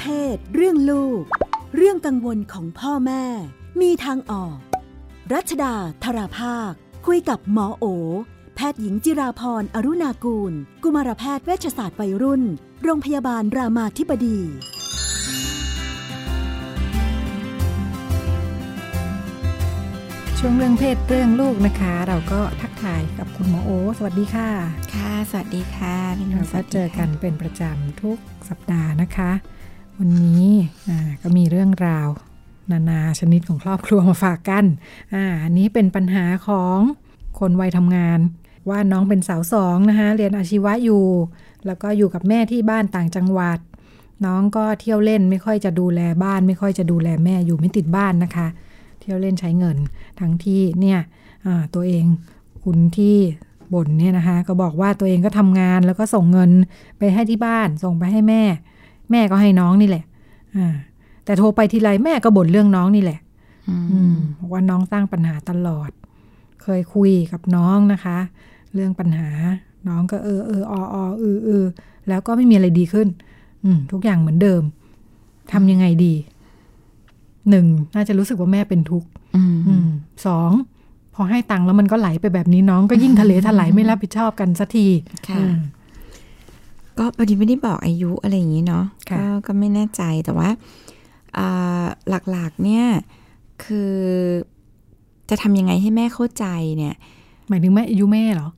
เพศ เรื่องลูก เรื่องกังวลของพ่อแม่ มีทางออก รัชดาธราภาค คุยกับหมอโอ แพทย์หญิงจิราพรอรุณากูล กุมารแพทย์เวชศาสตร์วัยรุ่น โรงพยาบาลรามาธิบดีช่วงเรื่องเพศเรื่องลูกนะคะ เราก็ทักทายกับคุณหมอโอ สวัสดีค่ะ ค่ะ สวัสดีค่ะพี่นุ่เรานก็เจอกันเป็นประจำทุกสัปดาห์นะคะ วันนี้ก็มีเรื่องราว นานาชนิดของครอบครัวมาฝากกันอ่าอันนี้เป็นปัญหาของคนวัยทำงาน ว่าน้องเป็นสาวสองนะคะเรียนอาชีวะอยู่ แล้วก็อยู่กับแม่ที่บ้านต่างจังหวัด น้องก็เที่ยวเล่นไม่ค่อยจะดูแลบ้าน ไม่ค่อยจะดูแลแม่อยู่ไม่ติดบ้านนะคะ เที่ยวเล่นใช้เงิน ทั้งที่เนี่ยตัวเองคุณที่บ่นเนี่ยนะคะ ก็บอกว่าตัวเองก็ทำงานแล้วก็ส่งเงินไปให้ที่บ้านส่งไปให้แม่ แม่ก็ให้น้องนี่แหละอ่าแต่โทรไปทีไรแม่ก็บ่นเรื่องน้องนี่แหละ อืมอืมบอกว่าน้องสร้างปัญหาตลอด เคยคุยกับน้องนะคะ เรื่องปัญหา น้องก็เออเอออออเออเออแล้วก็ไม่มีอะไรดีขึ้น อืม ทุกอย่างเหมือนเดิมทำยังไงดีหนึ่งน่าจะรู้สึกว่าแม่เป็นทุกข์อืมอืมสองพอให้ตังค์แล้วมันก็ไหลไปแบบนี้น้องก็ยิ่งทะเลถลายไม่รับผิดชอบกันสักทีค่ะอืม ก็พอดีไม่ได้บอกอายุอะไรอย่างนี้เนาะค่ะก็ก็ไม่แน่ใจแต่ว่าอ่าหลักๆเนี่ยคือจะทำยังไงให้แม่เข้าใจเนี่ย หมายถึงแม่อายุแม่เหรอ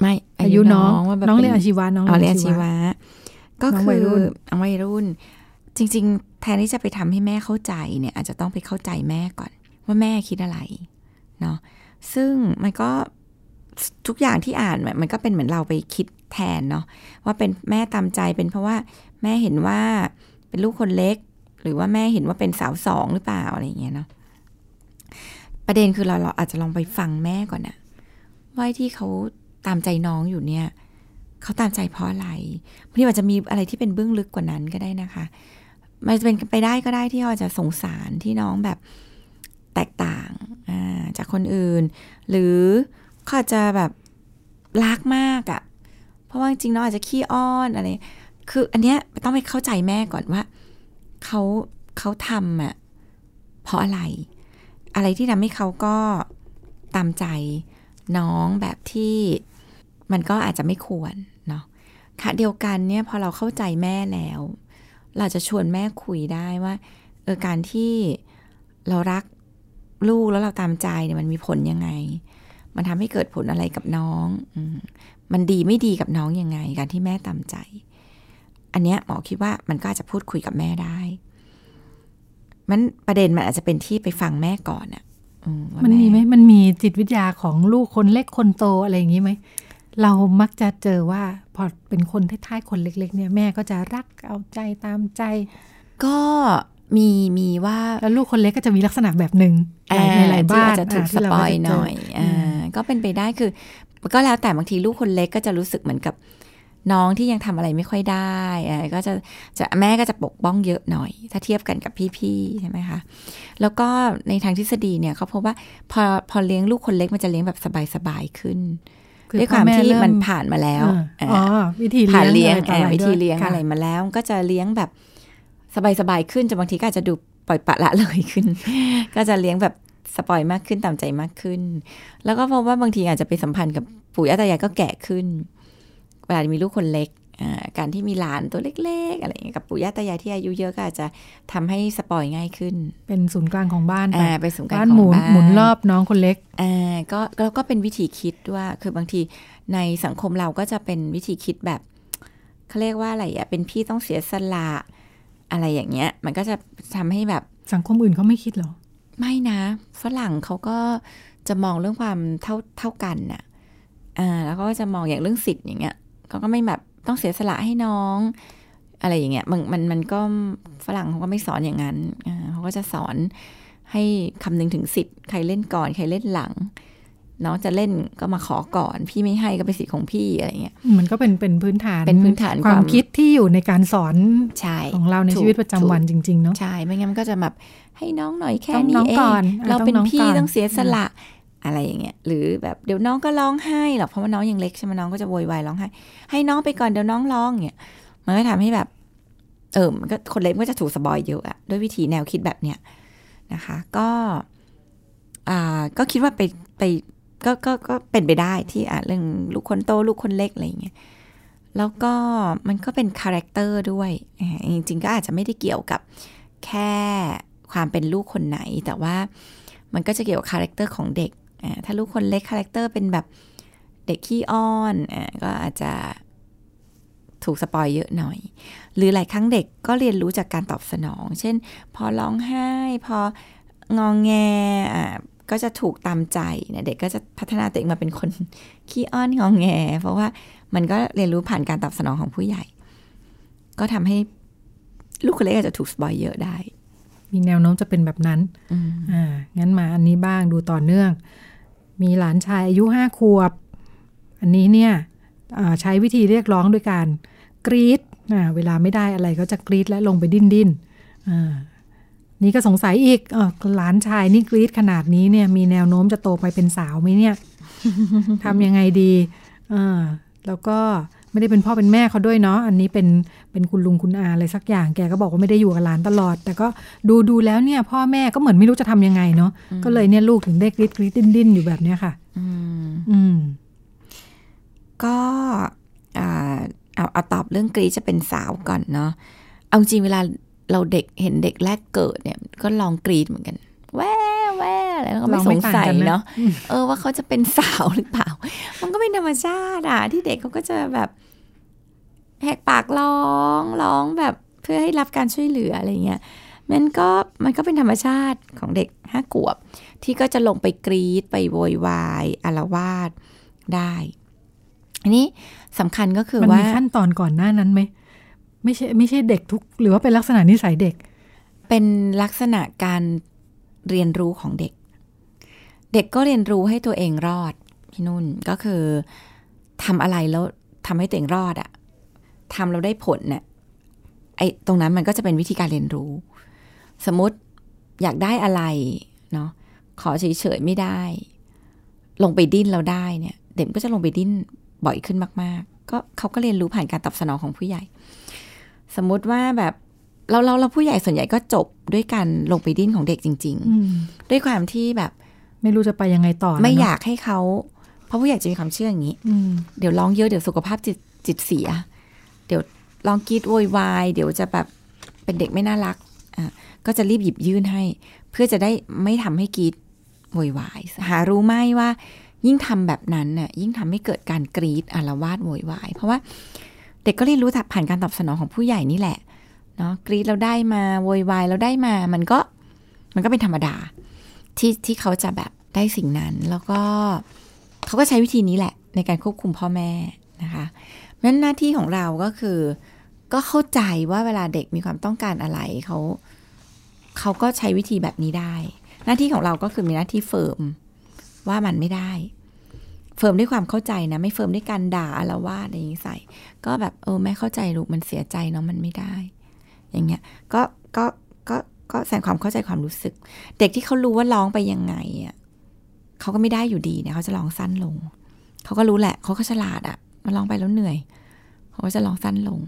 ไม่อายุน้องว่าแบบน้องเรียนป็อาชีวะน้องอ๋อเรียนอาชีวะก็น้องคืวัอยรุ่นน้องวัยรุ่น จริง ๆ แทนที่จะไปทำให้แม่เข้าใจเนี่ย อาจจะต้องไปเข้าใจแม่ก่อน ว่าแม่คิดอะไรเนาะซึ่งมันก็ทุกอย่างที่อ่านมันก็เป็นเหมือนเราไปคิด แทนเนาะว่าเป็นแม่ตามใจเป็นเพราะว่าแม่เห็นว่าเป็นลูกคนเล็ก หรือว่าแม่เห็นว่าเป็นสาวสองหรือเปล่าอะไรอย่างเงี้ยเนาะประเด็นคือเราเราอาจจะลองไปฟังแม่ก่อนนะว่าที่เขาตามใจน้องอยู่เนี่ยเขาตามใจเพราะอะไรบางทีอาจจะมีอะไรที่เป็นเบื้องลึกกว่านั้นก็ได้นะคะมันจะเป็นไปได้ก็ได้ที่เราจะสงสารที่น้องแบบแตกต่างาจากคนอื่น หรือเขาอาจจะแบบรักมากอะ่ะ ราะว่าจริงๆน้องอาจจะขี้อ้อนอะไร คืออันเนี้ยต้องไปเข้าใจแม่ก่อนว่าเขาเขาทำอะเพราะอะไร อะไรที่ทำให้เขาก็ตามใจน้องแบบที่มันก็อาจจะไม่ควรเนาะค่ะเดียวกันเนี่ยพอเราเข้าใจแม่แล้ว เราจะชวนแม่คุยได้ว่าเออการที่เรารักลูกแล้วเราตามใจเนี่ยมันมีผลยังไง มันทำให้เกิดผลอะไรกับน้องอ มมันดีไม่ดีกับน้องยังไง การที่แม่ตามใจ อันเนี้ยหมอคิดว่ามันก็อาจจะพูดคุยกับแม่ได้ มันประเด็นมันอาจจะเป็นที่ไปฟังแม่ก่อนอะอืว่ามันแมีไหมมันมีจิตวิทยาของลูกคนเล็กคนโตอะไรอย่างนี้ไหมเรามักจะเจอว่าพอเป็นคนท้ายๆคนเล็ก ๆ เนี่ยแม่ก็จะรักเอาใจตามใจ ก็มีมีว่าแล้วลูกคนเล็กก็จะมีลักษณะแบบหนึ่งในหลายบ้านที่อาจจะถูกอ่าสที่เราปก็อยจะเจหน่อยอ่าก็เป็นไปได้คือ ก็แล้วแต่บางทีลูกคนเล็กก็จะรู้สึกเหมือนกับน้องที่ยังทำอะไรไม่ค่อยได้อ่าก็จะจะแม่ก็จะปกป้องเยอะหน่อย ถ้าเทียบกันกับพี่ๆใช่ไหมคะแล้วก็ในทางทฤษฎีเนี่ยเขาพบว่าพอพอเลี้ยงลูกคนเล็กมันจะเลี้ยงแบบสบายๆขึ้นคือด้วยความพ่อแที่มันเริ่ผ่านมาแล้วอ่าอ๋ออ่าวิธีผ่านเลี้ยงอะไรต่ออ่าอะไรวิธีด้วยเลี้ยงค่ะอะไรมาแล้ว ก็จะเลี้ยงแบบสบายๆขึ้นจนบางทีก็อาจจะดูปล่อยปละละเลยขึ้น ก็จะเลี้ยงแบบ สปอยมากขึ้นตามใจมากขึ้น แล้วก็เพราะว่าบางทีอาจจะไปสัมพันธ์กับปู่ย่าตายายก็แก่ขึ้น เวลามีลูกคนเล็กอ่าการที่มีหลานตัวเล็ก ๆ อะไรอย่างเงี้ยกับปู่ย่าตายายที่อายุเยอะก็อาจจะทำให้สปอยง่ายขึ้น เป็นศูนย์กลางของบ้านไปอ่าไปสู่การบ้านของหมุนบ้านหมุนรอบน้องคนเล็กอ่าก็แล้วก็เป็นวิธีคิดว่าคือบางทีในสังคมเราก็จะเป็นวิธีคิดแบบเขาเรียกว่าอะไรอะเป็นพี่ต้องเสียสละอะไรอย่างเงี้ย มันก็จะทำให้แบบสังคมอื่นเขาไม่คิดเหรอ ไม่นะ ฝรั่งเขาก็จะมองเรื่องความเท่าเท่ากันน่ะอ่าแล้วก็จะมองอย่างเรื่องสิทธิ์อย่างเงี้ยเขาก็ไม่แบบต้องเสียสละให้น้อง อะไรอย่างเงี้ยมันมันมันก็ฝรั่งเขาก็ไม่สอนอย่างนั้นอ่าเขาก็จะสอนให้คำนึงถึงสิทธิ์ใครเล่นก่อน ใครเล่นหลัง น้องจะเล่นก็มาขอก่อน พี่ไม่ให้ก็เป็นสิทธิ์ของพี่อะไรเงี้ยมันก็เป็นเป็นพื้นฐานเป็นพื้นฐานความความคิดที่อยู่ในการสอนใช่ของเราในถูกชีวิตประจำวันจริงๆเนาะใช่ไม่งั้นมันก็จะแบบให้น้องหน่อยแค่ต้องนี้น้องเอก่งอนอะเราเป็นต้องน้องพี่ก่อนต้องเสียสละอะไรอย่างเงี้ยหรือแบบเดี๋ยวน้องก็ร้องไห้หรอกเพราะว่าน้องยังเล็กใช่ไหมน้องก็จะโวยวายร้องไห้ให้น้องไปก่อนเดี๋ยวน้องร้องเงี้ยมันก็ทำให้แบบ เออมันก็คนเล็กก็จะถูกสปอยเยอะอะด้วยวิธีแนวคิดแบบเนี้ยนะคะ ก็อ่าก็คิดว่าไปไป ก็ก็ก็เป็นไปได้ที่อะเรื่องลูกคนโตลูกคนเล็กอะไรอย่างเงี้ยแล้วก็มันก็เป็น character ด้วย จริงๆก็อาจจะไม่ได้เกี่ยวกับแค่ความเป็นลูกคนไหน แต่ว่ามันก็จะเกี่ยวกับ character ของเด็ก ถ้าลูกคนเล็ก character เป็นแบบเด็กขี้อ้อนอก็อาจจะถูก spoil เยอะหน่อย หรือหลายครั้งเด็กก็เรียนรู้จากการตอบสนอง เช่น พอร้องไห้ พองอแง ก็จะถูกตามใจเนี่ยเด็กก็จะพัฒนาตัวเองมาเป็นคนขี้อ้อนงอแง เพราะว่ามันก็เรียนรู้ผ่านการตอบสนองของผู้ใหญ่ ก็ทำให้ลูกคนเล็กอาจจะถูก spoil เยอะได้ มีแนวโน้มจะเป็นแบบนั้นอ่างั้นมาอันนี้บ้างดูต่อเนื่อง มีหลานชายอายุห้าขวบ อันนี้เนี่ยใช้วิธีเรียกร้องด้วยการกรี๊ดเวลาไม่ได้อะไรก็จะกรี๊ดและลงไปดิ้นดิ้น นี่ก็สงสัยอีกอหลานชายนี่กรี๊ดขนาดนี้เนี่ยมีแนวโน้มจะโตไปเป็นสาวไหมเนี่ยทำยังไงดีอแล้วก็ไม่ได้เป็นพ่อเป็นแม่เขาด้วยเนาะอันนี้เป็นเป็นคุณลุงคุณอาอะไรสักอย่างแกก็บอกว่าไม่ได้อยู่กับหลานตลอด แต่ก็ดูดูแล้วเนี่ย พ่อแม่ก็เหมือนไม่รู้จะทำยังไงเนาะก็เลยเนี่ยลูกถึงได้กรี๊ดกรี๊ดดิ้นดิ้นอยู่แบบเนี้ยค่ะ อืมก็เอาเอาตอบเรื่องกรี๊ดจะเป็นสาวก่อนเนาะเอาจริงเวลา เราเด็กเห็นเด็กแรกเกิดเนี่ย ก็ร้องกรี๊ดเหมือนกัน แว่แว่แล้วก็ไม่สงสัยเนาะเออว่าเขาจะเป็นสาวหรือเปล่า มันก็เป็นธรรมชาติอะที่เด็กเขาก็จะแบบแหกปากร้องร้องแบบเพื่อให้รับการช่วยเหลืออะไรเงี้ยมันก็มันก็เป็นธรรมชาติของเด็กห้าขวบ ที่ก็จะลงไปกรีดไปโวยวายอารวาสได้ อันนี้สำคัญก็คือว่ามันมีขั้นตอนก่อนหน้านั้นไหม ไม่ใช่ไม่ใช่เด็กทุก หรือว่าเป็นลักษณะนิสัยเด็ก เป็นลักษณะการเรียนรู้ของเด็ก เด็กก็เรียนรู้ให้ตัวเองรอดพี่นุ่นก็คือทำอะไรแล้วทำให้ตัวเองรอดอะทำเราได้ผลเนี่ยไอ้ตรงนั้นมันก็จะเป็นวิธีการเรียนรู้ สมมติอยากได้อะไรเนาะขอเฉยๆไม่ได้ ลงไปดิ้นเราได้เนี่ย เด็กก็จะลงไปดิ้นบ่อยขึ้นมาก ๆ ก็เขาก็เรียนรู้ผ่านการตอบสนองของผู้ใหญ่ สมมุติว่าแบบเราเราเราผู้ใหญ่ส่วนใหญ่ก็จบด้วยการลงไปดิ้นของเด็กจริง ๆ ด้วยความที่แบบ ไม่รู้จะไปยังไงต่อ ไม่อยากให้เขา เพราะผู้ใหญ่จะมีความเชื่ออย่างนี้เดี๋ยวร้องเยอะเดี๋ยวสุขภาพจิตจิตเสีย เดี๋ยวลองกีดโวยวายเดี๋ยวจะแบบเป็นเด็กไม่น่ารักอะก็จะรีบหยิบยื่นให้ เพื่อจะได้ไม่ทำให้กีดโวยวายหารู้ไหมว่า ยิ่งทำแบบนั้นน่ะยิ่งทำให้เกิดการกรีดอารวาสโวยวายเพราะว่า เด็กก็เรียนรู้ผ่านการตอบสนองของผู้ใหญ่นี่แหละเนาะกรีดเราได้มาโวยวายเราได้มา มันก็มันก็เป็นธรรมดา ที่ที่เขาจะแบบได้สิ่งนั้น แล้วก็เขาก็ใช้วิธีนี้แหละ ในการควบคุมพ่อแม่นะคะนั้นหน้าที่ของเราก็คือ ก็เข้าใจว่าเวลาเด็กมีความต้องการอะไรเขาเขาก็ใช้วิธีแบบนี้ได้ หน้าที่ของเราก็คือมีหน้าที่เฟิร์มว่ามันไม่ได้ firm ด้วยความเข้าใจนะ ไม่ firm ด้วยการด่าอาละวาดอะไรอย่างนี้ใส่ ก็แบบเออแม่เข้าใจลูกมันเสียใจเนาะมันไม่ได้ อย่างเงี้ยก็ก็ก็ก็แสดงความเข้าใจความรู้สึก เด็กที่เขารู้ว่าร้องไปยังไงอะเขาก็ไม่ได้อยู่ดีเนี่ยเขาจะร้องสั้นลง เขาก็รู้แหละ เขาก็ฉลาดอะว่าร้องไปแล้วเหนื่อย เขาก็จะร้องสั้นลง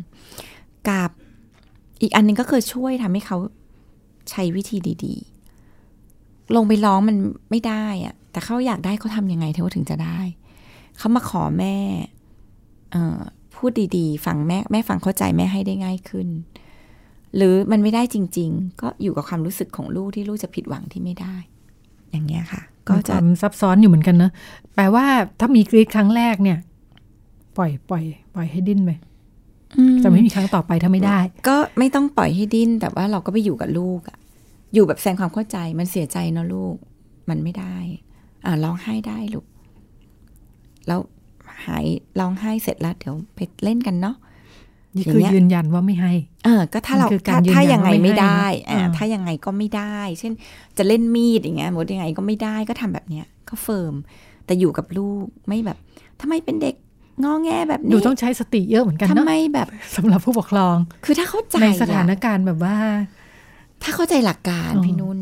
กับอีกอันนึงก็คือช่วยทำให้เขาใช้วิธีดี ๆ ลงไปร้องมันไม่ได้อะ แต่เขาอยากได้เขาทำยังไงเท่าถึงจะได้ เขามาขอแม่เออพูดดีๆ ฟังแม่แม่ฟังเข้าใจแม่ให้ได้ง่ายขึ้น หรือมันไม่ได้จริง ๆ ก็อยู่กับความรู้สึกของลูกที่ลูกจะผิดหวังที่ไม่ได้ อย่างเงี้ยค่ะ ก็จะซับซ้อนอยู่เหมือนกันเนะแปลว่าถ้ามีกรีดครั้งแรกเนี่ย ปล่อยปล่อย ปล่อยให้ดิ้นไปจะไม่มีครั้งต่อไปถ้าไม่ได้ ก็ไม่ต้องปล่อยให้ดิ้น แต่ว่าเราก็ไปอยู่กับลูกอะอยู่แบบแสดงความเข้าใจมันเสียใจเนาะลูก มันไม่ได้ อ่าร้องไห้ได้ลูก แล้วหายร้องไห้เสร็จแล้วเดี๋ยวไปเล่นกันเนาะนี่คือยืนยันว่าไม่ให้ เออ ก็ถ้าเราถ้าถ้ายังไงไม่ได้ อ่า ถ้ายังไงก็ไม่ได้ เช่น จะเล่นมีดอย่างเงี้ยหมดยังไงก็ไม่ได้ก็ทำแบบเนี้ยก็เฟิร์ม แต่อยู่กับลูกไม่แบบทำไมเป็นเด็กงอแงแบบนี้ดูต้องใช้สติเยอะเหมือนกันเนาะทำไมแบบสำหรับผู้ปกครอง คือถ้าเข้าใจในสถานการณ์แบบว่า ถ้าเข้าใจหลักการพี่นุ่น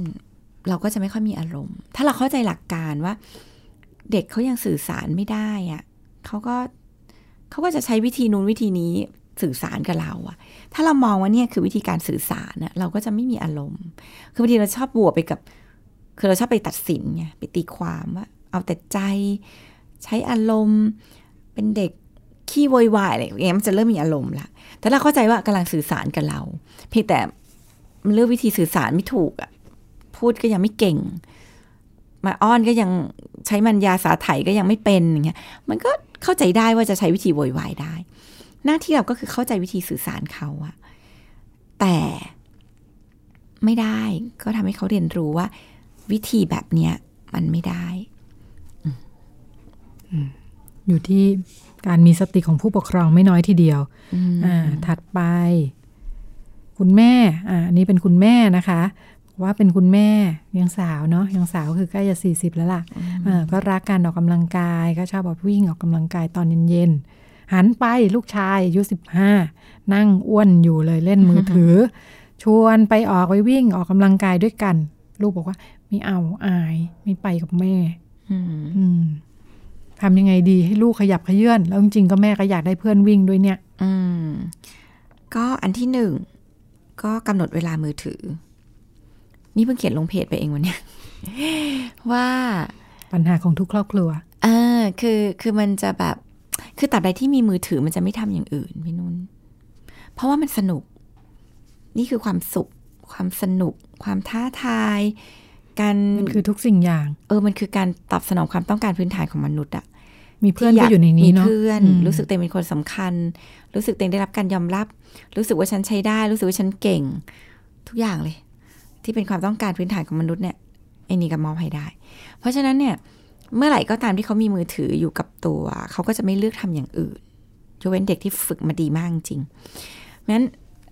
เราก็จะไม่ค่อยมีอารมณ์ ถ้าเราเข้าใจหลักการว่า เด็กเขายังสื่อสารไม่ได้อะเขาก็เขาก็จะใช้วิธีนู้นวิธีนี้สื่อสารกับเราอะถ้าเรามองว่าเนี่ยคือวิธีการสื่อสารนะเราก็จะไม่มีอารมณ์ คือบางทีเราชอบบวกไปกับ คือเราชอบไปตัดสินไงไปตีความว่า เอาแต่ใจ ใช้อารมณ์ เป็นเด็กขี้โวยวายอะไรอย่างเงี้ยมันจะเริ่มมีอารมณ์ละแต่เราเข้าใจว่ากำลังสื่อสารกับเรา เพียงแต่มันเลือกวิธีสื่อสารไม่ถูกอะ พูดก็ยังไม่เก่ง มาอ้อนก็ยังใช้มันยาสาไถก็ยังไม่เป็นอย่างเงี้ยมันก็เข้าใจได้ว่าจะใช้วิธีโวยวายได้ หน้าที่เราก็คือเข้าใจวิธีสื่อสารเขาอะแต่ไม่ได้ก็ทำให้เขาเรียนรู้ว่า วิธีแบบเนี้ยมันไม่ได้อยู่ที่การมีสติของผู้ปกครองไม่น้อยทีเดียวอ่าถัดไป คุณแม่อ่าอันนี้เป็นคุณแม่นะคะ ว่าเป็นคุณแม่ยังสาวเนาะยังสาวคือใกล้จะสี่สิบแล้วล่ะอ่าก็รักการออกกำลังกายก็ชอบแบบวิ่งออกกำลังกายตอนเย็นๆหันไปลูกชายอายุสิบห้านั่งอ้วนอยู่เลยเล่นมือถือ ชวนไปออกไปวิ่งออกกำลังกายด้วยกัน ลูกบอกว่า ไม่เอาอายไม่ไปกับแม่อืมอืมทำยังไงดีให้ลูกขยับขยื่นแล้วจริงๆก็แม่ก็อยากได้เพื่อนวิ่งด้วยเนี่ย อืมก็อันที่หนึ่งก็กำหนดเวลามือถือ นี่เพิ่งเขียนลงเพจไปเองวันเนี้ยว่าปัญหาของทุกครอบครัวเออคือคือมันจะแบบ คือตับใดที่มีมือถือมันจะไม่ทำอย่างอื่นพี่นุ่นเพราะว่ามันสนุก นี่คือความสุข ความสนุก ความท้าทายการมันคือทุกสิ่งอย่าง เออมันคือการตอบสนองความต้องการพื้นฐานของมนุษย์อะมีเพื่อนที่ก็อยู่ในนี้มีเนาะเพื่อนมรู้สึกตัวเองเป็นคนสำคัญ รู้สึกตัวเองได้รับการยอมรับ รู้สึกว่าฉันใช้ได้ รู้สึกว่าฉันเก่ง ทุกอย่างเลย ที่เป็นความต้องการพื้นฐานของมนุษย์เนี่ยไอ้นี่ก็มอบให้ได้ เพราะฉะนั้นเนี่ยเมื่อไหร่ก็ตามที่เขามีมือถืออยู่กับตัว เขาก็จะไม่เลือกทำอย่างอื่นยกเว้นเด็กที่ฝึกมาดีมากจริงเพราะฉะนั้น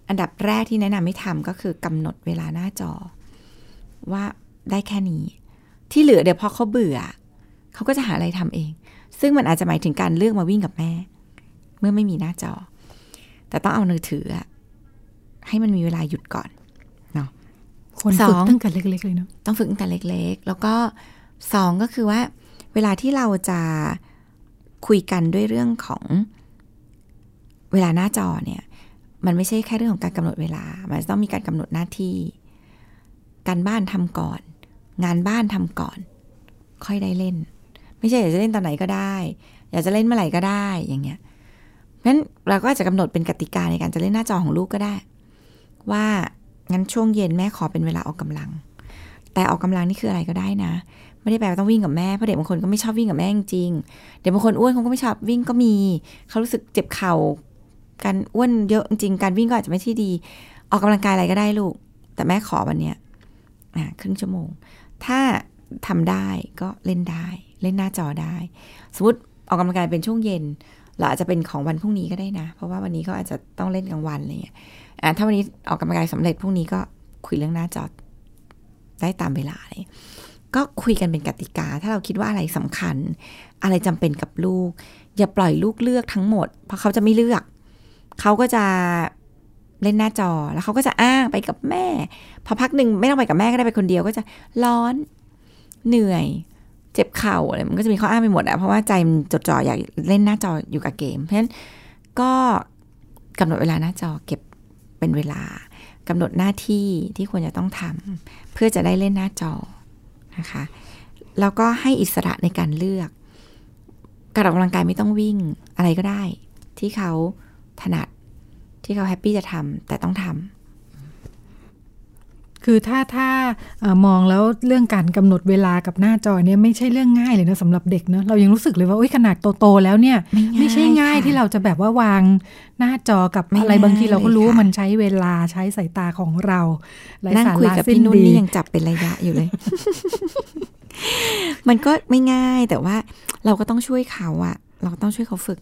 อันดับแรกที่แนะนำให้ทำก็คือกำหนดเวลาหน้าจอ ว่าได้แค่นี้ ที่เหลือเดี๋ยวพอเขาเบื่อ เขาก็จะหาอะไรทำเอง ซึ่งมันอาจจะหมายถึงการเลือกมาวิ่งกับแม่ เมื่อไม่มีหน้าจอ แต่ต้องเอามือถือให้มันมีเวลาหยุดก่อน คนสฝึกองตั้งแต่เล็กๆเลยเนาะต้องฝึกตั้งแต่เล็กๆ แล้วก็สองก็คือว่า เวลาที่เราจะคุยกันด้วยเรื่องของเวลาหน้าจอเนี่ย มันไม่ใช่แค่เรื่องของการกำหนดเวลา มันจะต้องมีการกำหนดหน้าที่ การบ้านทำก่อน งานบ้านทำก่อน ค่อยได้เล่น ไม่ใช่อยากจะเล่นตอนไหนก็ได้ อยากจะเล่นเมื่อไหร่ก็ได้อย่างเงี้ยงั้นเราก็อาจจะกำหนดเป็นกติกาในการจะเล่นหน้าจอของลูกก็ได้ ว่า งั้นช่วงเย็นแม่ขอเป็นเวลาออกกำลัง แต่ออกกำลังนี่คืออะไรก็ได้นะ ไม่ได้แปลว่าต้องวิ่งกับแม่เพราะเด็กบางคนก็ไม่ชอบวิ่งกับแม่จริงเด็กบางคนอ้วนเขาก็ไม่ชอบวิ่งก็มีเขารู้สึกเจ็บเข่าการอ้วนเยอะจริงการวิ่งก็อาจจะไม่ที่ดี ออกกำลังกายอะไรก็ได้ลูก แต่แม่ขอวันเนี้ยอ่าครึ่งชั่วโมง ถ้าทำได้ก็เล่นได้ เล่นหน้าจอได้ สมมติออกกำลังกายเป็นช่วงเย็นเราอาจจะเป็นของวันพรุ่งนี้ก็ได้นะ เพราะว่าวันนี้เขาอาจจะต้องเล่นกลางวันอะไรเงี้ย อ่าถ้าวันนี้ออกกำลังกายสำเร็จพรุ่งนี้ก็คุยเรื่องหน้าจอได้ตามเวลาเลยก็คุยกันเป็นกติกา ถ้าเราคิดว่าอะไรสำคัญ อะไรจำเป็นกับลูก อย่าปล่อยลูกเลือกทั้งหมด เพราะเขาจะไม่เลือก เขาก็จะเล่นหน้าจอแล้วเขาก็จะอ้างไปกับแม่ พอพักหนึ่งไม่ต้องไปกับแม่ก็ได้ไปคนเดียวก็จะร้อนเหนื่อย เจ็บเข่าอะไรมันก็จะมีข้ออ้างไปหมดอะเพราะว่าใจมันจดจ่ออยากเล่นหน้าจออยู่กับเกม เพราะฉะนั้นก็กำหนดเวลาหน้าจอเก็บ เป็นเวลากำหนดหน้าที่ที่ควรจะต้องทำเพื่อจะได้เล่นหน้าจอนะคะแล้วก็ให้อิสระในการเลือก การออกกำลังกายไม่ต้องวิ่งอะไรก็ได้ ที่เขาถนัดที่เขาแฮปปี้จะทำแต่ต้องทำ คือถ้าถ้าเออมองแล้วเรื่องการกำหนดเวลากับหน้าจอเนี่ยไม่ใช่เรื่องง่ายเลยนะสำหรับเด็กเนาะเรายังรู้สึกเลยว่าอุ้ยขนาดโตๆแล้วเนี่ยไม่ง่ายไม่ใช่ง่ายค่ะที่เราจะแบบว่าวางหน้าจอกับไม่อะไรบางทีเราก็รู้ง่ายเลยว่าค่ะมันใช้เวลาใช้สายตาของเราไร้นั่งสาคุยระกับสิ้นพี่นุ่นดีนี่ยังจับเป็นระยะอยู่เลย มันก็ไม่ง่ายแต่ว่าเราก็ต้องช่วยเขาอะเราก็ต้องช่วยเขาฝึก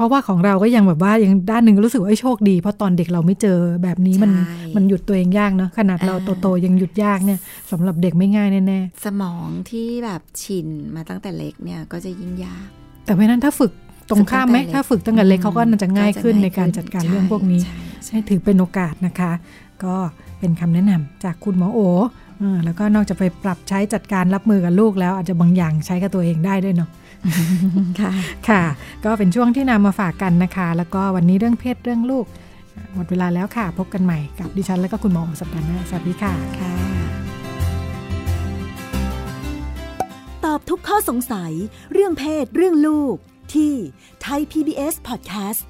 เพราะว่าของเราก็ยังแบบว่ายังด้านหนึ่งก็รู้สึกว่าเอ้ยโชคดี เพราะตอนเด็กเราไม่เจอแบบนี้มันใช่มันหยุดตัวเองยากเนาะขนาดเราอ่าโตๆยังหยุดยากเนี่ยสำหรับเด็กไม่ง่ายแน่สมองที่แบบชินมาตั้งแต่เล็กเนี่ยก็จะยิ่งยากๆแต่เพราะฉะนั้นถ้าฝึกตรงข้ามไหมฝึกตั้งแต่เล็กถ้าฝึกตั้งแต่เล็กเขาก็น่าจะง่ายขึ้นในการจัดการเรื่องพวกนี้ใช่ใช่ให้ถือเป็นโอกาสนะคะ ก็เป็นคำแนะนำจากคุณหมอโอเออแล้วก็นอกจากไปปรับใช้จัดการรับมือกับลูกแล้วอาจจะบางอย่างใช้กับตัวเองได้ด้วยเนาะ ค่ะค่ะ ก็เป็นช่วงที่นำมาฝากกันนะคะ แล้วก็วันนี้เรื่องเพศเรื่องลูก หมดเวลาแล้วค่ะ พบกันใหม่กับดิฉันและก็คุณหมอสัปดาห์หน้าสวัสดีค่ะค่ะ ตอบทุกข้อสงสัยเรื่องเพศเรื่องลูกที่ Thai PBS Podcast